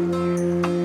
you.